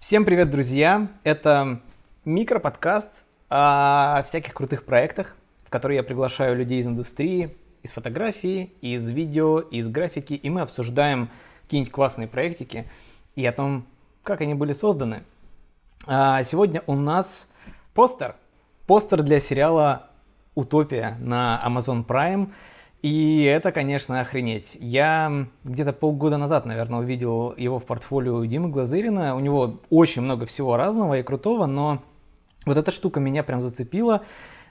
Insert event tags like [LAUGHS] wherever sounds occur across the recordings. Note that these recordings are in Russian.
Всем привет, друзья! Это микроподкаст о всяких крутых проектах, в которые я приглашаю людей из индустрии, из фотографии, из видео, из графики, и мы обсуждаем какие-нибудь классные проектики и о том, как они были созданы. А сегодня у нас постер. Постер для сериала «Утопия» на Amazon Prime – и это, конечно, охренеть. Я где-то полгода назад, наверное, увидел его в портфолио Димы Глазырина. У него очень много всего разного и крутого, но вот эта штука меня прям зацепила.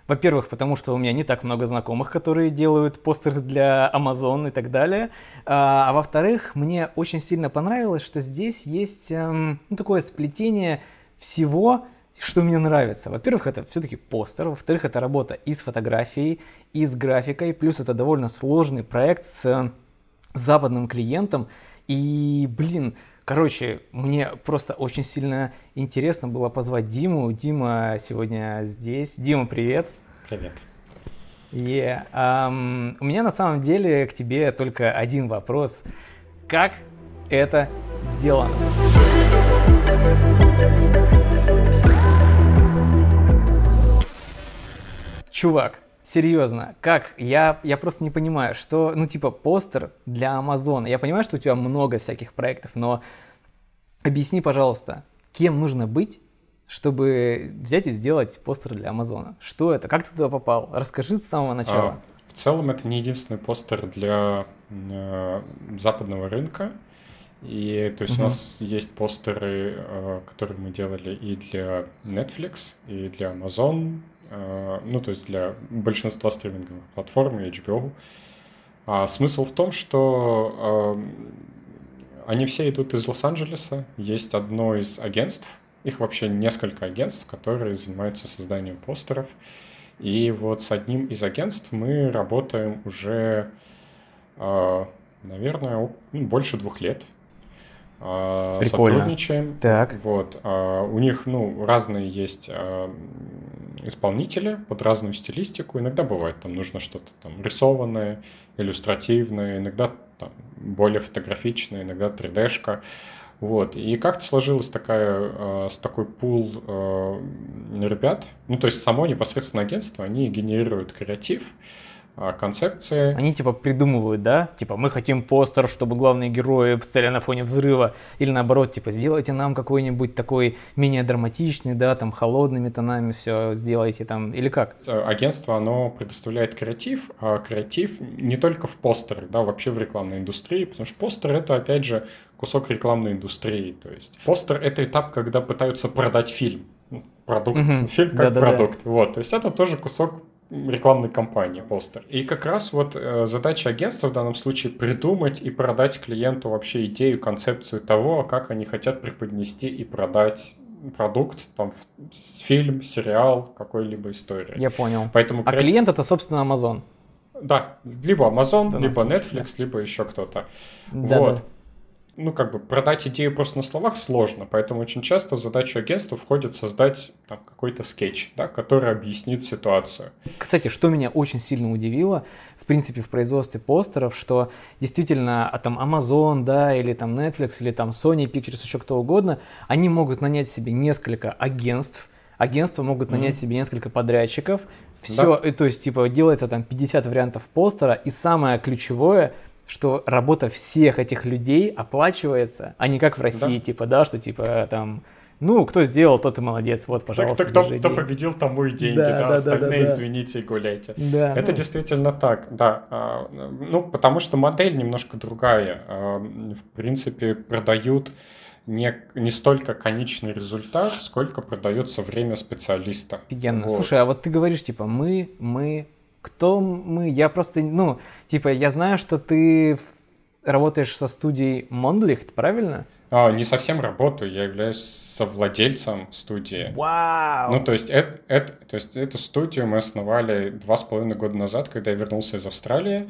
Во-первых, потому что у меня не так много знакомых, которые делают постеры для Amazon и так далее. А, а во-вторых, мне очень сильно понравилось, что здесь есть эм, ну, такое сплетение всего, что мне нравится? Во-первых, это все-таки постер, во-вторых, это работа и с фотографией, и с графикой, плюс это довольно сложный проект с западным клиентом, и, блин, короче, мне просто очень сильно интересно было позвать Диму. Дима сегодня здесь. Дима, привет. Привет. Yeah. Um, у меня на самом деле к тебе только один вопрос. Как это сделано? Чувак, серьезно, как? Я, я просто не понимаю, что, ну, типа, постер для Амазона. Я понимаю, что у тебя много всяких проектов, но объясни, пожалуйста, кем нужно быть, чтобы взять и сделать постер для Амазона? Что это? Как ты туда попал? Расскажи с самого начала. А, в целом, это не единственный постер для э, западного рынка. И то есть угу. у нас есть постеры, э, которые мы делали и для Netflix, и для Amazon, ну, то есть для большинства стриминговых платформ и HBO. А смысл в том, что э, они все идут из Лос-Анджелеса. Есть одно из агентств, их вообще несколько агентств, которые занимаются созданием постеров. И вот с одним из агентств мы работаем уже, э, наверное, ну, больше двух лет. А, Прикольно. сотрудничаем. Так. Вот. А, у них, ну, разные есть а, исполнители под разную стилистику. Иногда бывает, там нужно что-то там рисованное, иллюстративное, иногда там, более фотографичное, иногда 3D-шка. Вот. И как-то сложилась такая, с такой пул ребят. Ну, то есть само непосредственно агентство, они генерируют креатив, концепции. Они типа придумывают, да? Типа мы хотим постер, чтобы главные герои встали на фоне взрыва. Или наоборот, типа сделайте нам какой-нибудь такой менее драматичный, да, там холодными тонами все сделайте там. Или как? Э, агентство, оно предоставляет креатив, а креатив не только в постерах, да, вообще в рекламной индустрии, потому что постер это, опять же, кусок рекламной индустрии. То есть постер это этап, когда пытаются продать фильм продукт, угу. фильм как да, продукт. Да. Вот, то есть это тоже кусок рекламной кампании постер. И как раз вот э, задача агентства в данном случае придумать и продать клиенту вообще идею, концепцию того, как они хотят преподнести и продать продукт, там, фильм, сериал, какой-либо история. Я понял. Поэтому а клиент это, собственно, Amazon. Да, либо Amazon, да, либо Netflix, да. либо еще кто-то. Да, вот. Да ну, как бы продать идею просто на словах сложно, поэтому очень часто в задачу агентства входит создать там, какой-то скетч, да, который объяснит ситуацию. Кстати, что меня очень сильно удивило, в принципе, в производстве постеров, что действительно а там Amazon, да, или там Netflix, или там Sony Pictures, еще кто угодно, они могут нанять себе несколько агентств, агентства могут нанять mm-hmm. себе несколько подрядчиков, все, да. то есть, типа, делается там 50 вариантов постера, и самое ключевое – что работа всех этих людей оплачивается, а не как в России, да. типа, да, что типа там, ну, кто сделал, тот и молодец, вот, пожалуйста. Так, так кто, кто победил, тому и деньги, да, да, да остальные, да, да, извините, гуляйте. Да, Это ну... действительно так, да. А, ну, потому что модель немножко другая. А, в принципе, продают не, не столько конечный результат, сколько продается время специалиста. Офигенно. Вот. Слушай, а вот ты говоришь, типа, мы, мы, кто мы? Я просто, ну, типа, я знаю, что ты работаешь со студией Monlicht, правильно? А, не совсем работаю, я являюсь совладельцем студии. Вау! Ну, то есть, это, это, то есть эту студию мы основали два с половиной года назад, когда я вернулся из Австралии.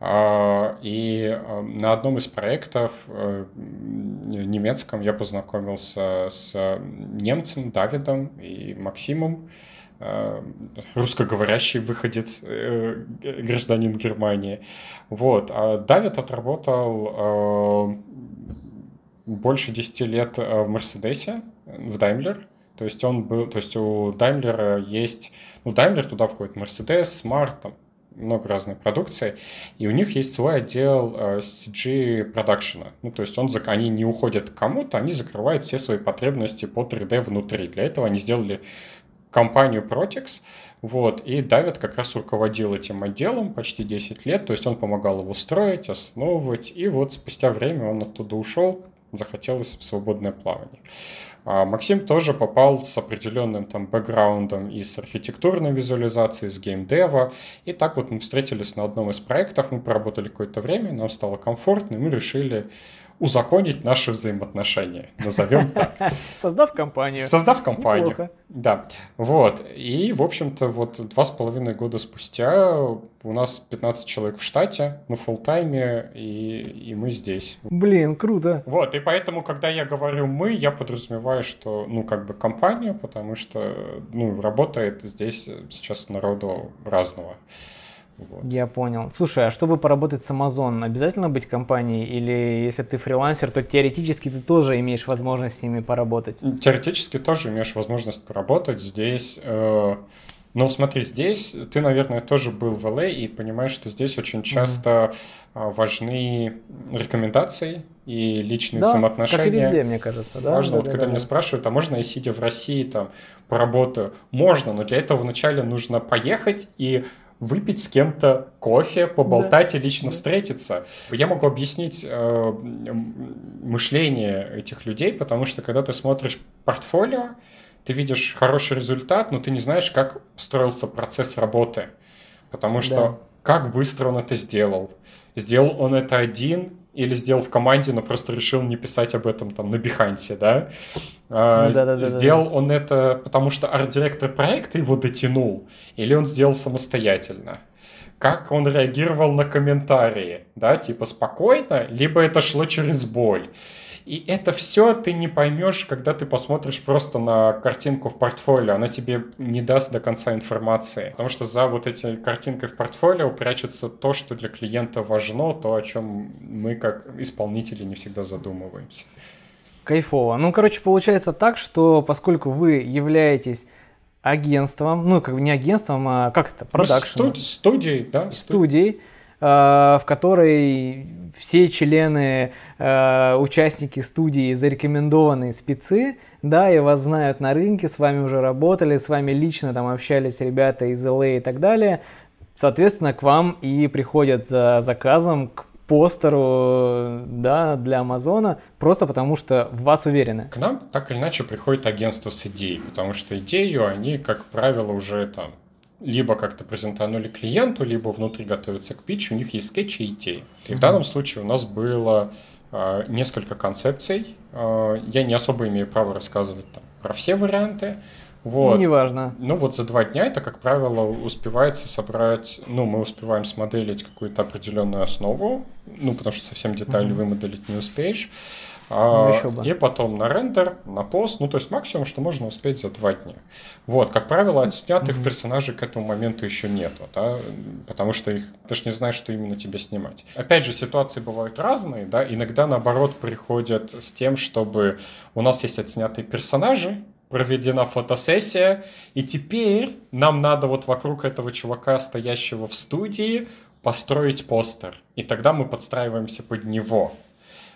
А, и а, на одном из проектов э, немецком я познакомился с немцем Давидом и Максимом. Э, русскоговорящий выходец, э, гражданин Германии. Вот. А Давид отработал больше 10 лет в Мерседесе, в Daimler. То есть он был, то есть у Daimler есть, ну, Daimler туда входит Mercedes, Smart, там много разной продукции, и у них есть свой отдел э, CG продакшена. Ну, то есть он, они не уходят к кому-то, они закрывают все свои потребности по 3D внутри. Для этого они сделали компанию Protex, вот, и Давид как раз руководил этим отделом почти 10 лет, то есть он помогал его строить, основывать, и вот спустя время он оттуда ушел, захотелось в свободное плавание. А Максим тоже попал с определенным там бэкграундом из архитектурной визуализации, из геймдева. И так вот мы встретились на одном из проектов, мы поработали какое-то время, нам стало комфортно, и мы решили узаконить наши взаимоотношения, назовем так. [LAUGHS] Создав компанию. Создав компанию. Неплохо. Да. Вот. И, в общем-то, вот два с половиной года спустя у нас 15 человек в штате, на фултайме, и, и мы здесь. Блин, круто. Вот, и поэтому, когда я говорю «мы», я подразумеваю, что, ну, как бы компания, потому что, ну, работает здесь сейчас народу разного. Вот. Я понял. Слушай, а чтобы поработать с Amazon, обязательно быть компанией? Или если ты фрилансер, то теоретически ты тоже имеешь возможность с ними поработать? Теоретически тоже имеешь возможность поработать. Здесь... Э, ну, смотри, здесь ты, наверное, тоже был в LA а и понимаешь, что здесь очень часто mm-hmm. важны рекомендации и личные да, взаимоотношения. как и везде, мне кажется. Да? Важно, да, вот да, когда да, меня да. спрашивают, а можно я сидя в России там поработаю? Можно, но для этого вначале нужно поехать и выпить с кем-то кофе, поболтать да. и лично встретиться. Я могу объяснить э, мышление этих людей, потому что когда ты смотришь портфолио, ты видишь хороший результат, но ты не знаешь, как строился процесс работы. Потому что да. как быстро он это сделал. Сделал он это один или сделал в команде, но просто решил не писать об этом там на Бихансе, да? А, ну, да, да, да сделал да, да. он это, потому что арт-директор проекта его дотянул, или он сделал самостоятельно? Как он реагировал на комментарии, да, типа спокойно, либо это шло через боль? И это все ты не поймешь, когда ты посмотришь просто на картинку в портфолио. Она тебе не даст до конца информации. Потому что за вот этой картинкой в портфолио прячется то, что для клиента важно, то, о чем мы как исполнители не всегда задумываемся. Кайфово. Ну, короче, получается так, что поскольку вы являетесь агентством, ну, как бы не агентством, а как это, продакшн. Ну, студ- студией, да. Студией, э, в которой все члены, э, участники студии зарекомендованные спецы, да, и вас знают на рынке, с вами уже работали, с вами лично там общались ребята из LA и так далее. Соответственно, к вам и приходят за заказом к постеру да, для Амазона, просто потому что в вас уверены. К нам так или иначе приходит агентство с идеей, потому что идею они, как правило, уже там либо как-то презентанули клиенту, либо внутри готовятся к питчу, у них есть скетчи и идеи. И mm-hmm. в данном случае у нас было э, несколько концепций. Э, я не особо имею право рассказывать там, про все варианты, вот. Неважно. Ну вот за два дня это, как правило, успевается собрать, ну мы успеваем смоделить какую-то определенную основу, ну потому что совсем детали mm-hmm. вымоделить не успеешь. А, ну, и потом на рендер, на пост, ну то есть максимум, что можно успеть за два дня. Вот, как правило, отснятых mm-hmm. персонажей к этому моменту еще нету, да, потому что их, ты же не знаешь, что именно тебе снимать. Опять же, ситуации бывают разные, да, иногда наоборот приходят с тем, чтобы у нас есть отснятые персонажи, проведена фотосессия, и теперь нам надо вот вокруг этого чувака, стоящего в студии, построить постер. И тогда мы подстраиваемся под него.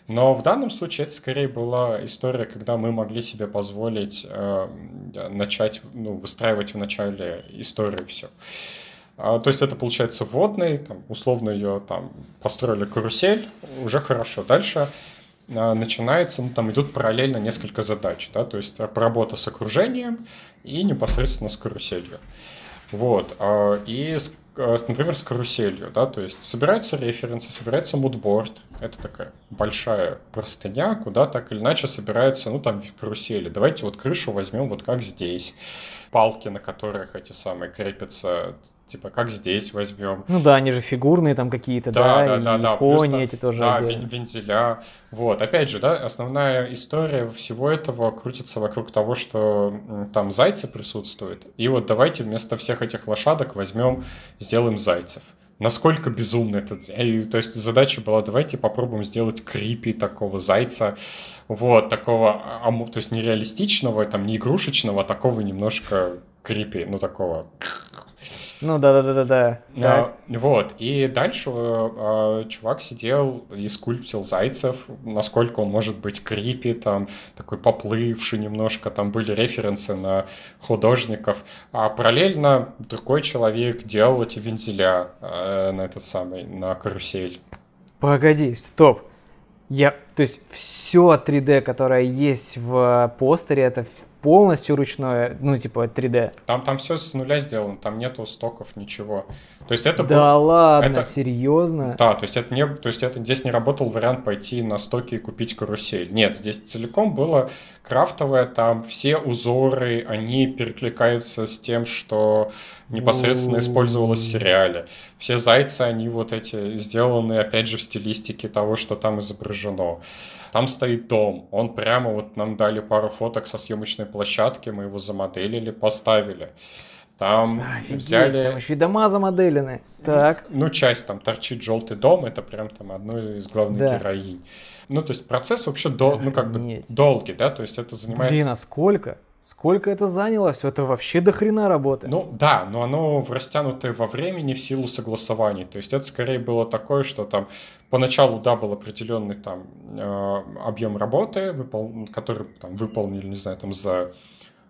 Но в данном случае это скорее была история, когда мы могли себе позволить э, начать, ну, выстраивать в начале историю все. А, то есть это получается вводный, там, условно ее там построили карусель, уже хорошо. Дальше а, начинается, ну, там идут параллельно несколько задач, да, то есть работа с окружением и непосредственно с каруселью. Вот, а, и, например, с каруселью, да, то есть собираются референсы, собирается мудборд, это такая большая простыня, куда так или иначе собираются, ну, там, карусели. Давайте вот крышу возьмем вот как здесь, палки, на которых эти самые крепятся типа как здесь возьмем. Ну да, они же фигурные там какие-то, да, да, да, и да, да. кони Плюс, эти тоже. Да, отдельно. вензеля. Вот, опять же, да, основная история всего этого крутится вокруг того, что там зайцы присутствуют. И вот давайте вместо всех этих лошадок возьмем, сделаем зайцев. насколько безумно этот... И, то есть задача была, давайте попробуем сделать крипи такого зайца, вот, такого, а, то есть нереалистичного, там, не игрушечного, а такого немножко крипи, ну, такого ну да, да, да, да, да. вот. И дальше э, чувак сидел и скульптил зайцев, насколько он может быть крипи, там такой поплывший немножко, там были референсы на художников. А параллельно другой человек делал эти вензеля э, на этот самый, на карусель. Погоди, стоп. Я, то есть все 3D, которое есть в постере, это полностью ручное, ну, типа 3D. Там, там все с нуля сделано, там нету стоков, ничего. То есть это Да был... ладно, это... серьезно? Да, то есть это не, то есть это здесь не работал вариант пойти на стоки и купить карусель. Нет, здесь целиком было крафтовое, там все узоры, они перекликаются с тем, что непосредственно использовалось в сериале. Все зайцы, они вот эти сделаны, опять же, в стилистике того, что там изображено. Там стоит дом. Он прямо вот нам дали пару фоток со съемочной площадки, мы его замоделили, поставили. Там Офигеть, взяли... Там еще и дома замоделены. Так. Ну, часть там торчит желтый дом, это прям там одно из главных да. героинь. Ну, то есть процесс вообще до, ну, как бы долгий, да, то есть это занимается... Блин, а сколько? Сколько это заняло? Все это вообще до хрена работы. Ну да, но оно в растянутое во времени в силу согласований. То есть это скорее было такое, что там поначалу, да, был определенный там э, объем работы, выпол... который там выполнили, не знаю, там за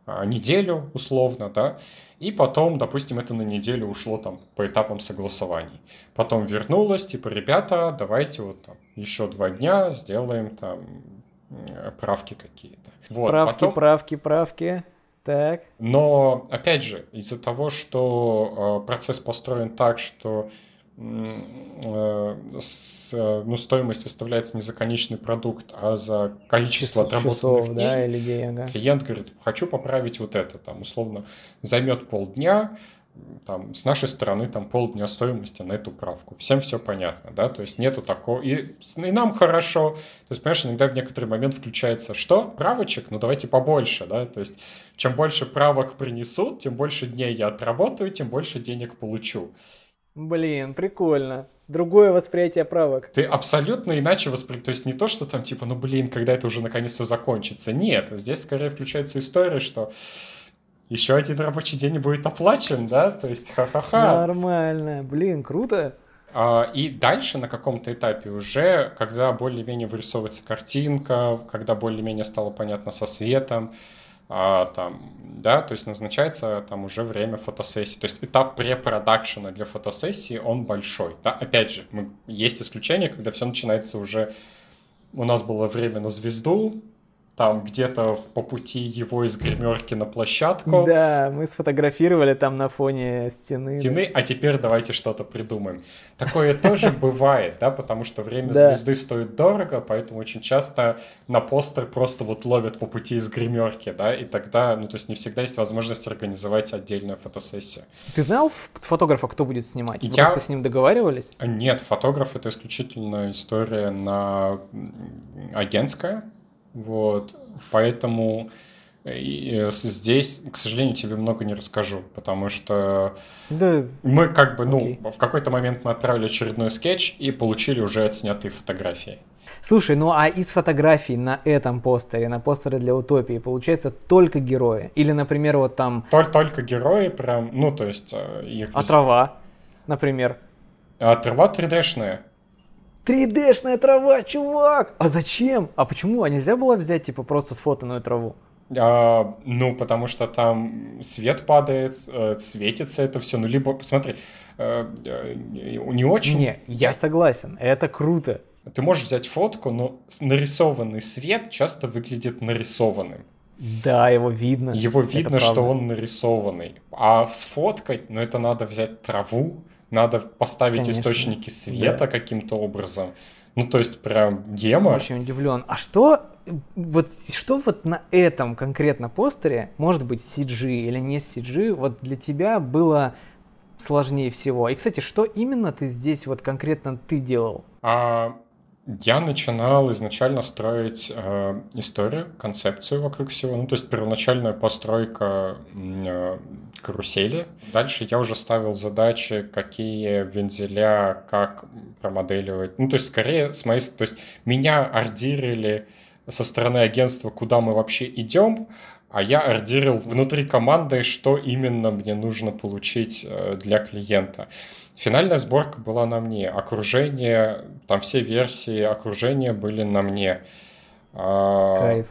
э, неделю условно, да, и потом, допустим, это на неделю ушло там по этапам согласований. Потом вернулось, типа, ребята, давайте вот там еще два дня сделаем там правки какие-то. Вот, правки, потом... правки, правки. Так. Но, опять же, из-за того, что э, процесс построен так, что э, с, ну, стоимость выставляется не за конечный продукт, а за количество Часов, отработанных часов, дней, да, или дней, ага. клиент говорит, хочу поправить вот это, там, условно, займет полдня, там, с нашей стороны там полдня стоимости на эту правку. Всем все понятно, да, то есть нету такого, и, и нам хорошо, то есть, понимаешь, иногда в некоторый момент включается, что, правочек, ну давайте побольше, да, то есть, чем больше правок принесут, тем больше дней я отработаю, тем больше денег получу. Блин, прикольно. Другое восприятие правок. Ты абсолютно иначе воспринимаешь. То есть не то, что там типа, ну блин, когда это уже наконец то закончится. Нет, здесь скорее включается история, что еще один рабочий день будет оплачен, да? То есть ха-ха-ха. Нормально. Блин, круто. А, и дальше на каком-то этапе уже, когда более-менее вырисовывается картинка, когда более-менее стало понятно со светом, а, там, да, то есть назначается там уже время фотосессии. То есть этап препродакшена для фотосессии, он большой. Да? Опять же, мы, есть исключения, когда все начинается уже... У нас было время на звезду, там где-то по пути его из гримерки на площадку. Да, мы сфотографировали там на фоне стены. Стены, да. а теперь давайте что-то придумаем. Такое тоже [LAUGHS] бывает, да, потому что время звезды стоит дорого, поэтому очень часто на постер просто вот ловят по пути из гримерки, да, и тогда, ну, то есть не всегда есть возможность организовать отдельную фотосессию. Ты знал фотографа, кто будет снимать? Вы Я... как-то с ним договаривались? Нет, фотограф — это исключительно история на агентская, вот, поэтому и здесь, к сожалению, тебе много не расскажу, потому что да. мы как бы, ну, Окей. в какой-то момент мы отправили очередной скетч и получили уже отснятые фотографии. Слушай, ну а из фотографий на этом постере, на постере для утопии, получается только герои? Или, например, вот там... Только, только герои прям, ну, то есть... Э, их... А трава, например? А трава 3D-шная. 3D-шная трава, чувак! А зачем? А почему? А нельзя было взять, типа, просто сфотанную траву? А, ну, потому что там свет падает, э, светится это все. Ну, либо, посмотри, э, э, не очень... Не, я согласен, это круто. Ты можешь взять фотку, но нарисованный свет часто выглядит нарисованным. Да, его видно. Его видно, что он нарисованный. А сфоткать, ну, это надо взять траву, надо поставить Конечно. источники света да. каким-то образом. Ну, то есть прям гема. Очень удивлен. А что вот что вот на этом конкретно постере, может быть CG или не CG, вот для тебя было сложнее всего? И, кстати, что именно ты здесь вот конкретно ты делал? А, я начинал изначально строить э, историю, концепцию вокруг всего. Ну, то есть первоначальная постройка э, карусели. Дальше я уже ставил задачи, какие вензеля, как промоделировать. Ну, то есть, скорее, с моей... То есть, меня ордерили со стороны агентства, куда мы вообще идем, а я ордерил внутри команды, что именно мне нужно получить э, для клиента. Финальная сборка была на мне, окружение, там все версии окружения были на мне. А, Кайф.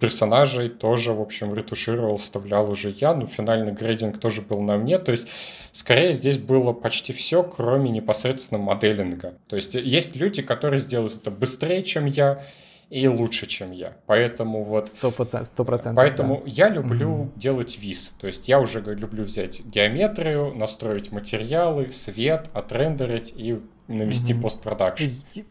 Персонажей тоже, в общем, ретушировал, вставлял уже я, но финальный грейдинг тоже был на мне. То есть, скорее, здесь было почти все, кроме непосредственно моделинга. То есть, есть люди, которые сделают это быстрее, чем я, и лучше, чем я. Поэтому вот... Сто процентов. Поэтому да. я люблю угу. делать виз. То есть я уже люблю взять геометрию, настроить материалы, свет, отрендерить и навести mm-hmm. постпродакшн.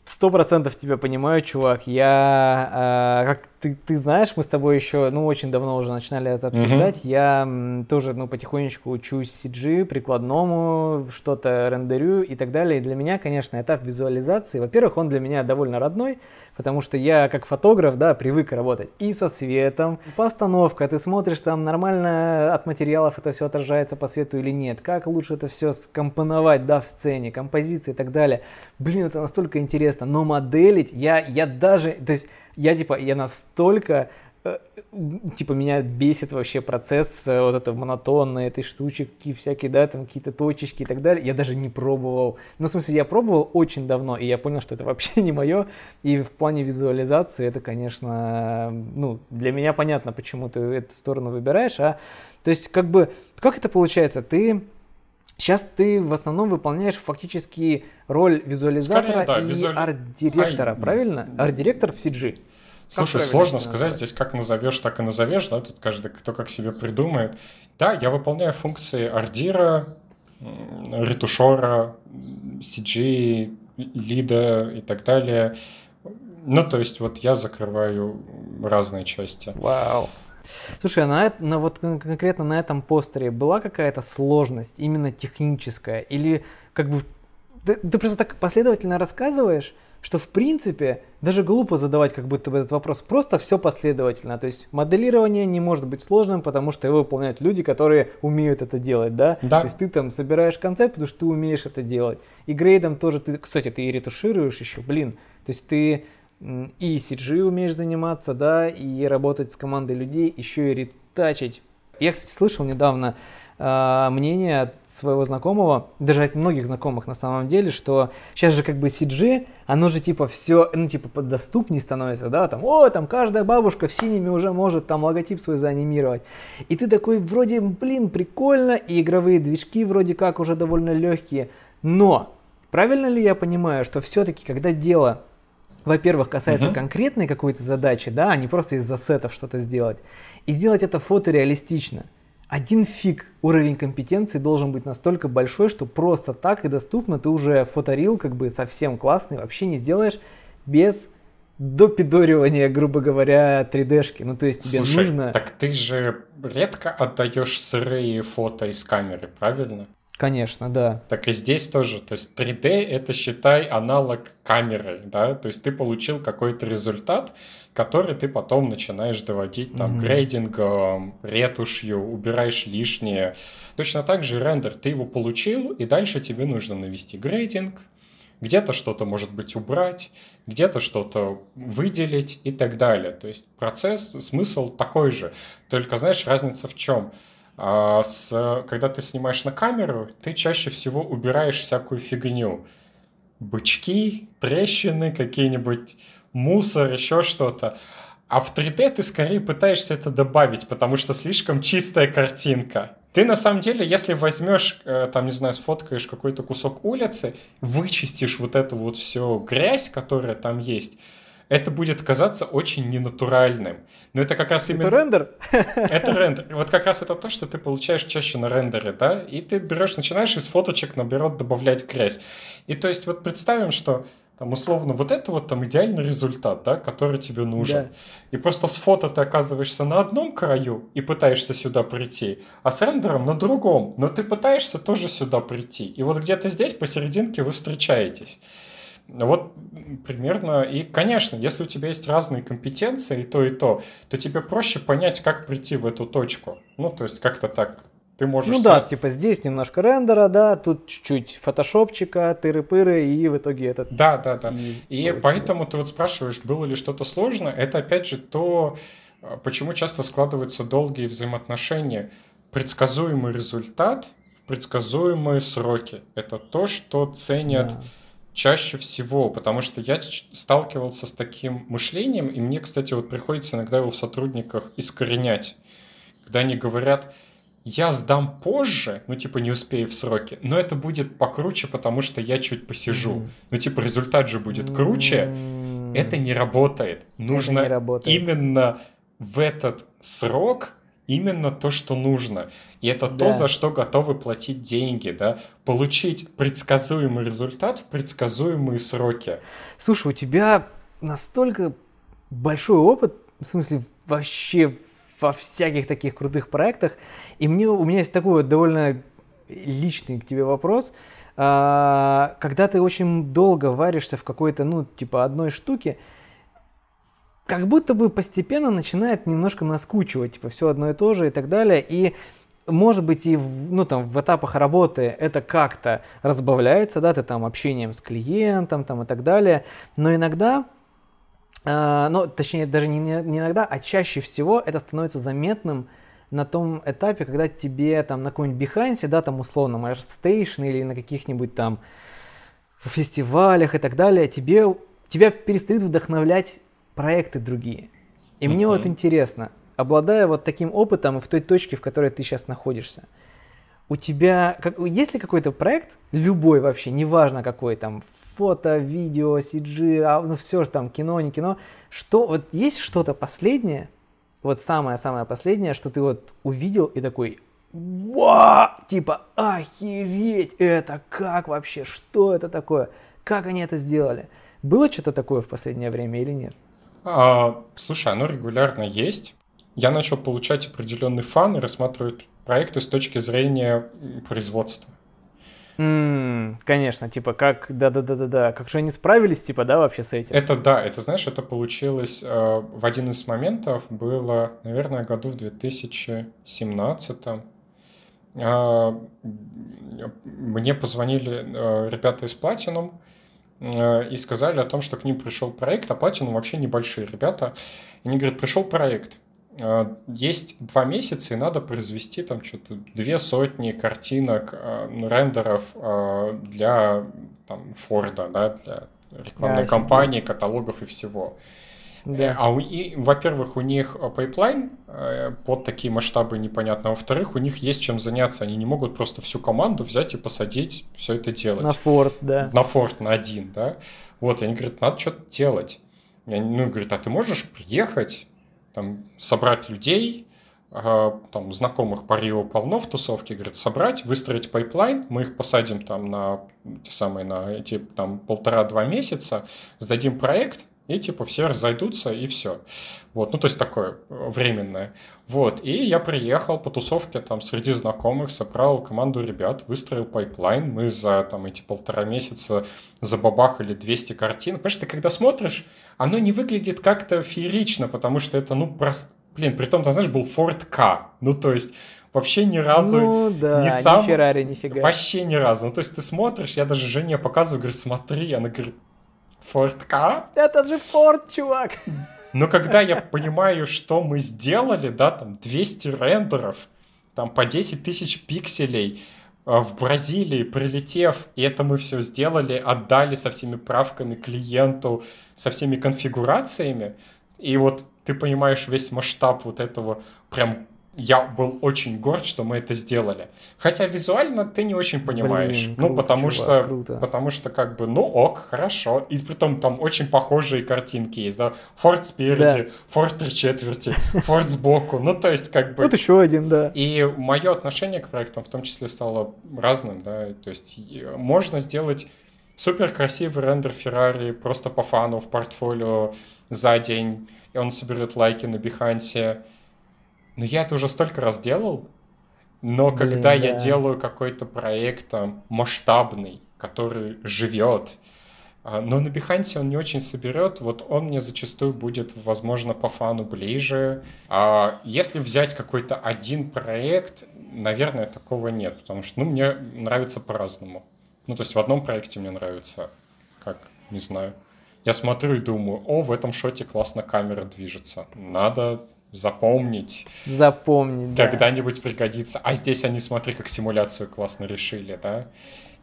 Сто процентов тебя понимаю, чувак. Я, э, как ты, ты знаешь, мы с тобой еще, ну, очень давно уже начинали это обсуждать. Mm-hmm. Я м, тоже, ну, потихонечку учусь CG, прикладному, что-то рендерю и так далее. И для меня, конечно, этап визуализации, во-первых, он для меня довольно родной, потому что я как фотограф, да, привык работать и со светом, постановка, ты смотришь там нормально от материалов это все отражается по свету или нет, как лучше это все скомпоновать, да, в сцене, композиции и так далее. Блин, это настолько интересно, но моделить я, я даже, то есть я типа, я настолько типа меня бесит вообще процесс э, вот это монотонной этой штучки всякие, да, там какие-то точечки и так далее. Я даже не пробовал. Ну, в смысле, я пробовал очень давно, и я понял, что это вообще [LAUGHS] не мое. И в плане визуализации это, конечно, ну, для меня понятно, почему ты эту сторону выбираешь. А, то есть, как бы, как это получается? Ты Сейчас ты в основном выполняешь фактически роль визуализатора Скорее, да, и визуали... арт-директора, Ай... правильно? Арт-директор в CG. Слушай, сложно сказать здесь, как назовешь, так и назовешь, да, тут каждый кто как себе придумает. Да, я выполняю функции ардира, ретушера, CG, лида и так далее. Ну, то есть вот я закрываю разные части. Вау. Слушай, а на, на вот конкретно на этом постере была какая-то сложность, именно техническая? Или как бы ты, ты просто так последовательно рассказываешь, что в принципе даже глупо задавать как будто бы этот вопрос. Просто все последовательно. То есть моделирование не может быть сложным, потому что его выполняют люди, которые умеют это делать, да? да. То есть ты там собираешь концепт, потому что ты умеешь это делать. И грейдом тоже ты, кстати, ты и ретушируешь еще, блин. То есть ты и CG умеешь заниматься, да, и работать с командой людей, еще и ретачить. Я, кстати, слышал недавно э, мнение от своего знакомого, даже от многих знакомых на самом деле, что сейчас же как бы CG, оно же типа все, ну типа доступнее становится, да, там, о, там каждая бабушка в синими уже может там логотип свой заанимировать. И ты такой, вроде, блин, прикольно, и игровые движки вроде как уже довольно легкие, но правильно ли я понимаю, что все-таки, когда дело во-первых, касается uh-huh. конкретной какой-то задачи, да, а не просто из-за сетов что-то сделать. И сделать это фотореалистично. Один фиг уровень компетенции должен быть настолько большой, что просто так и доступно ты уже фоторил как бы совсем классный, вообще не сделаешь без допидоривания, грубо говоря, 3D-шки. Ну, то есть тебе Слушай, нужно... так ты же редко отдаешь сырые фото из камеры, правильно? Конечно, да. Так и здесь тоже. То есть 3D это, считай, аналог камеры, да? То есть ты получил какой-то результат, который ты потом начинаешь доводить там mm-hmm. грейдингом, ретушью, убираешь лишнее. Точно так же рендер. Ты его получил, и дальше тебе нужно навести грейдинг, где-то что-то, может быть, убрать, где-то что-то выделить и так далее. То есть процесс, смысл такой же. Только, знаешь, разница в чем? А с, когда ты снимаешь на камеру, ты чаще всего убираешь всякую фигню. Бычки, трещины, какие-нибудь мусор, еще что-то. А в 3D ты скорее пытаешься это добавить, потому что слишком чистая картинка. Ты на самом деле, если возьмешь, э, там, не знаю, сфоткаешь какой-то кусок улицы, вычистишь вот эту вот всю грязь, которая там есть, это будет казаться очень ненатуральным. Но это как раз именно... Это рендер? Это рендер. Вот как раз это то, что ты получаешь чаще на рендере, да? И ты берешь, начинаешь из фоточек, наоборот, добавлять грязь. И то есть вот представим, что там условно вот это вот там идеальный результат, да, который тебе нужен. Да. И просто с фото ты оказываешься на одном краю и пытаешься сюда прийти, а с рендером на другом, но ты пытаешься тоже сюда прийти. И вот где-то здесь посерединке вы встречаетесь. Вот примерно. И, конечно, если у тебя есть разные компетенции, и то, и то, то тебе проще понять, как прийти в эту точку. Ну, то есть как-то так ты можешь... Ну да, типа здесь немножко рендера, да, тут чуть-чуть фотошопчика, тыры-пыры, и в итоге этот... Да, да, да. И, и поэтому ты вот спрашиваешь, было ли что-то сложно, это опять же то, а, почему часто складываются долгие взаимоотношения. Предсказуемый результат в предсказуемые сроки. Это то, что ценят... Да чаще всего, потому что я сталкивался с таким мышлением, и мне, кстати, вот приходится иногда его в сотрудниках искоренять, когда они говорят, я сдам позже, ну, типа, не успею в сроки, но это будет покруче, потому что я чуть посижу. Mm-hmm. Ну, типа, результат же будет круче. Mm-hmm. Это не работает. Нужно не работает. именно в этот срок именно то, что нужно. И это да. то, за что готовы платить деньги, да? Получить предсказуемый результат в предсказуемые сроки. Слушай, у тебя настолько большой опыт, в смысле, вообще во всяких таких крутых проектах. И мне, у меня есть такой вот довольно личный к тебе вопрос. А, когда ты очень долго варишься в какой-то, ну, типа одной штуке, как будто бы постепенно начинает немножко наскучивать, типа все одно и то же и так далее. И может быть и в, ну, там, в этапах работы это как-то разбавляется, да, ты там общением с клиентом там, и так далее, но иногда а, ну, точнее, даже не, не иногда, а чаще всего это становится заметным на том этапе, когда тебе там на каком-нибудь Behance, да, там условно, Station или на каких-нибудь там фестивалях и так далее, тебе, тебя перестают вдохновлять проекты другие. И mm-hmm. мне вот интересно, обладая вот таким опытом и в той точке, в которой ты сейчас находишься, у тебя, как, есть ли какой-то проект, любой вообще, неважно какой там, фото, видео, CG, а, ну все же там, кино, не кино. Что, вот есть что-то последнее, вот самое-самое последнее, что ты вот увидел и такой, Ва! Типа, охереть, это как вообще, что это такое, как они это сделали? Было что-то такое в последнее время или нет? А, слушай, оно регулярно есть. Я начал получать определенный фан и рассматривать проекты с точки зрения производства. Mm, конечно, типа как, да-да-да-да-да, как же они справились, типа, да, вообще с этим? Это да, это, знаешь, это получилось э, в один из моментов, было, наверное, году в 2017 э, мне позвонили э, ребята из Platinum и сказали о том, что к ним пришел проект, а Platinum вообще небольшие ребята. И они говорят, пришел проект, а, есть два месяца, и надо произвести там что-то две сотни картинок, а, ну, рендеров для там, Форда, да, для рекламной да, кампании, каталогов и всего. Да. А у, и, во-первых, у них пайплайн э, под такие масштабы непонятно. Во-вторых, у них есть чем заняться. Они не могут просто всю команду взять и посадить все это делать. На форт, да. На форт, на один, да. Вот, и они говорят, надо что-то делать. Я, ну, говорит, а ты можешь приехать, там, собрать людей, там, знакомых по Рио полно в тусовке, говорит, собрать, выстроить пайплайн, мы их посадим там на те самые, на эти там полтора-два месяца, сдадим проект, и типа все разойдутся, и все. Вот, ну то есть такое временное. Вот, и я приехал по тусовке там среди знакомых, собрал команду ребят, выстроил пайплайн, мы за там эти полтора месяца забабахали 200 картин. Потому что ты когда смотришь, оно не выглядит как-то феерично, потому что это, ну, просто... Блин, при том, ты знаешь, был Ford K. Ну, то есть, вообще ни разу ну, да, не сам... Ни Феррари, нифига. Вообще ни разу. Ну, то есть, ты смотришь, я даже Жене показываю, говорю, смотри, она говорит, Ford K? Это же Ford, чувак! Но когда я понимаю, что мы сделали, да, там 200 рендеров, там по 10 тысяч пикселей, а, в Бразилии, прилетев, и это мы все сделали, отдали со всеми правками клиенту, со всеми конфигурациями, и вот ты понимаешь весь масштаб вот этого прям я был очень горд, что мы это сделали. Хотя визуально ты не очень понимаешь. Блин, ну, потому чувак, что, круто. потому что как бы, ну ок, хорошо. И при том там очень похожие картинки есть, да. Форд спереди, да. Форд три четверти, Форд сбоку. Ну, то есть как бы... Вот еще один, да. И мое отношение к проектам в том числе стало разным, да. То есть можно сделать супер красивый рендер Феррари просто по фану в портфолио за день, и он соберет лайки на Бихансе но я это уже столько раз делал, но Блин, когда да. я делаю какой-то проект там, масштабный, который живет, а, но на Behance он не очень соберет, вот он мне зачастую будет, возможно, по фану ближе. А если взять какой-то один проект, наверное, такого нет, потому что, ну, мне нравится по-разному. Ну, то есть в одном проекте мне нравится, как, не знаю, я смотрю и думаю, о, в этом шоте классно камера движется. Надо запомнить. Запомнить, Когда-нибудь да. пригодится. А здесь они, смотри, как симуляцию классно решили, да?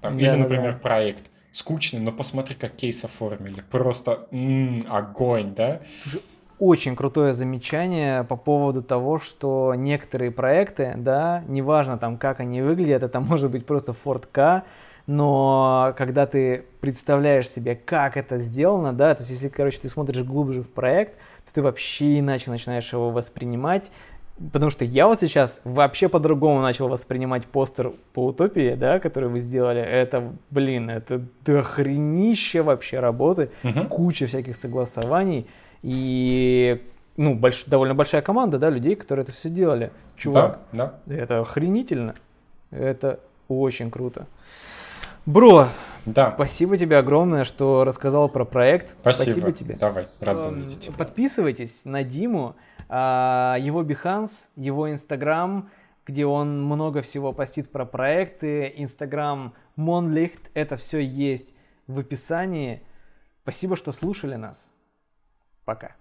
Там, да или, например, да. проект скучный, но посмотри, как кейс оформили. Просто м-м, огонь, да? Слушай, очень крутое замечание по поводу того, что некоторые проекты, да, неважно там, как они выглядят, это может быть просто Ford K, но когда ты представляешь себе, как это сделано, да, то есть если, короче, ты смотришь глубже в проект, то ты вообще иначе начинаешь его воспринимать, потому что я вот сейчас вообще по-другому начал воспринимать постер по утопии, да, который вы сделали. Это, блин, это дохренище вообще работы, угу. куча всяких согласований и ну, больш, довольно большая команда, да, людей, которые это все делали. Чувак, да, да. это охренительно. Это очень круто. Бро, да. спасибо тебе огромное, что рассказал про проект. Спасибо, спасибо тебе. Давай, рад был видеть тебя. Подписывайтесь на Диму, а, его Behance, его Instagram, где он много всего постит про проекты, Instagram Monlicht, это все есть в описании. Спасибо, что слушали нас. Пока.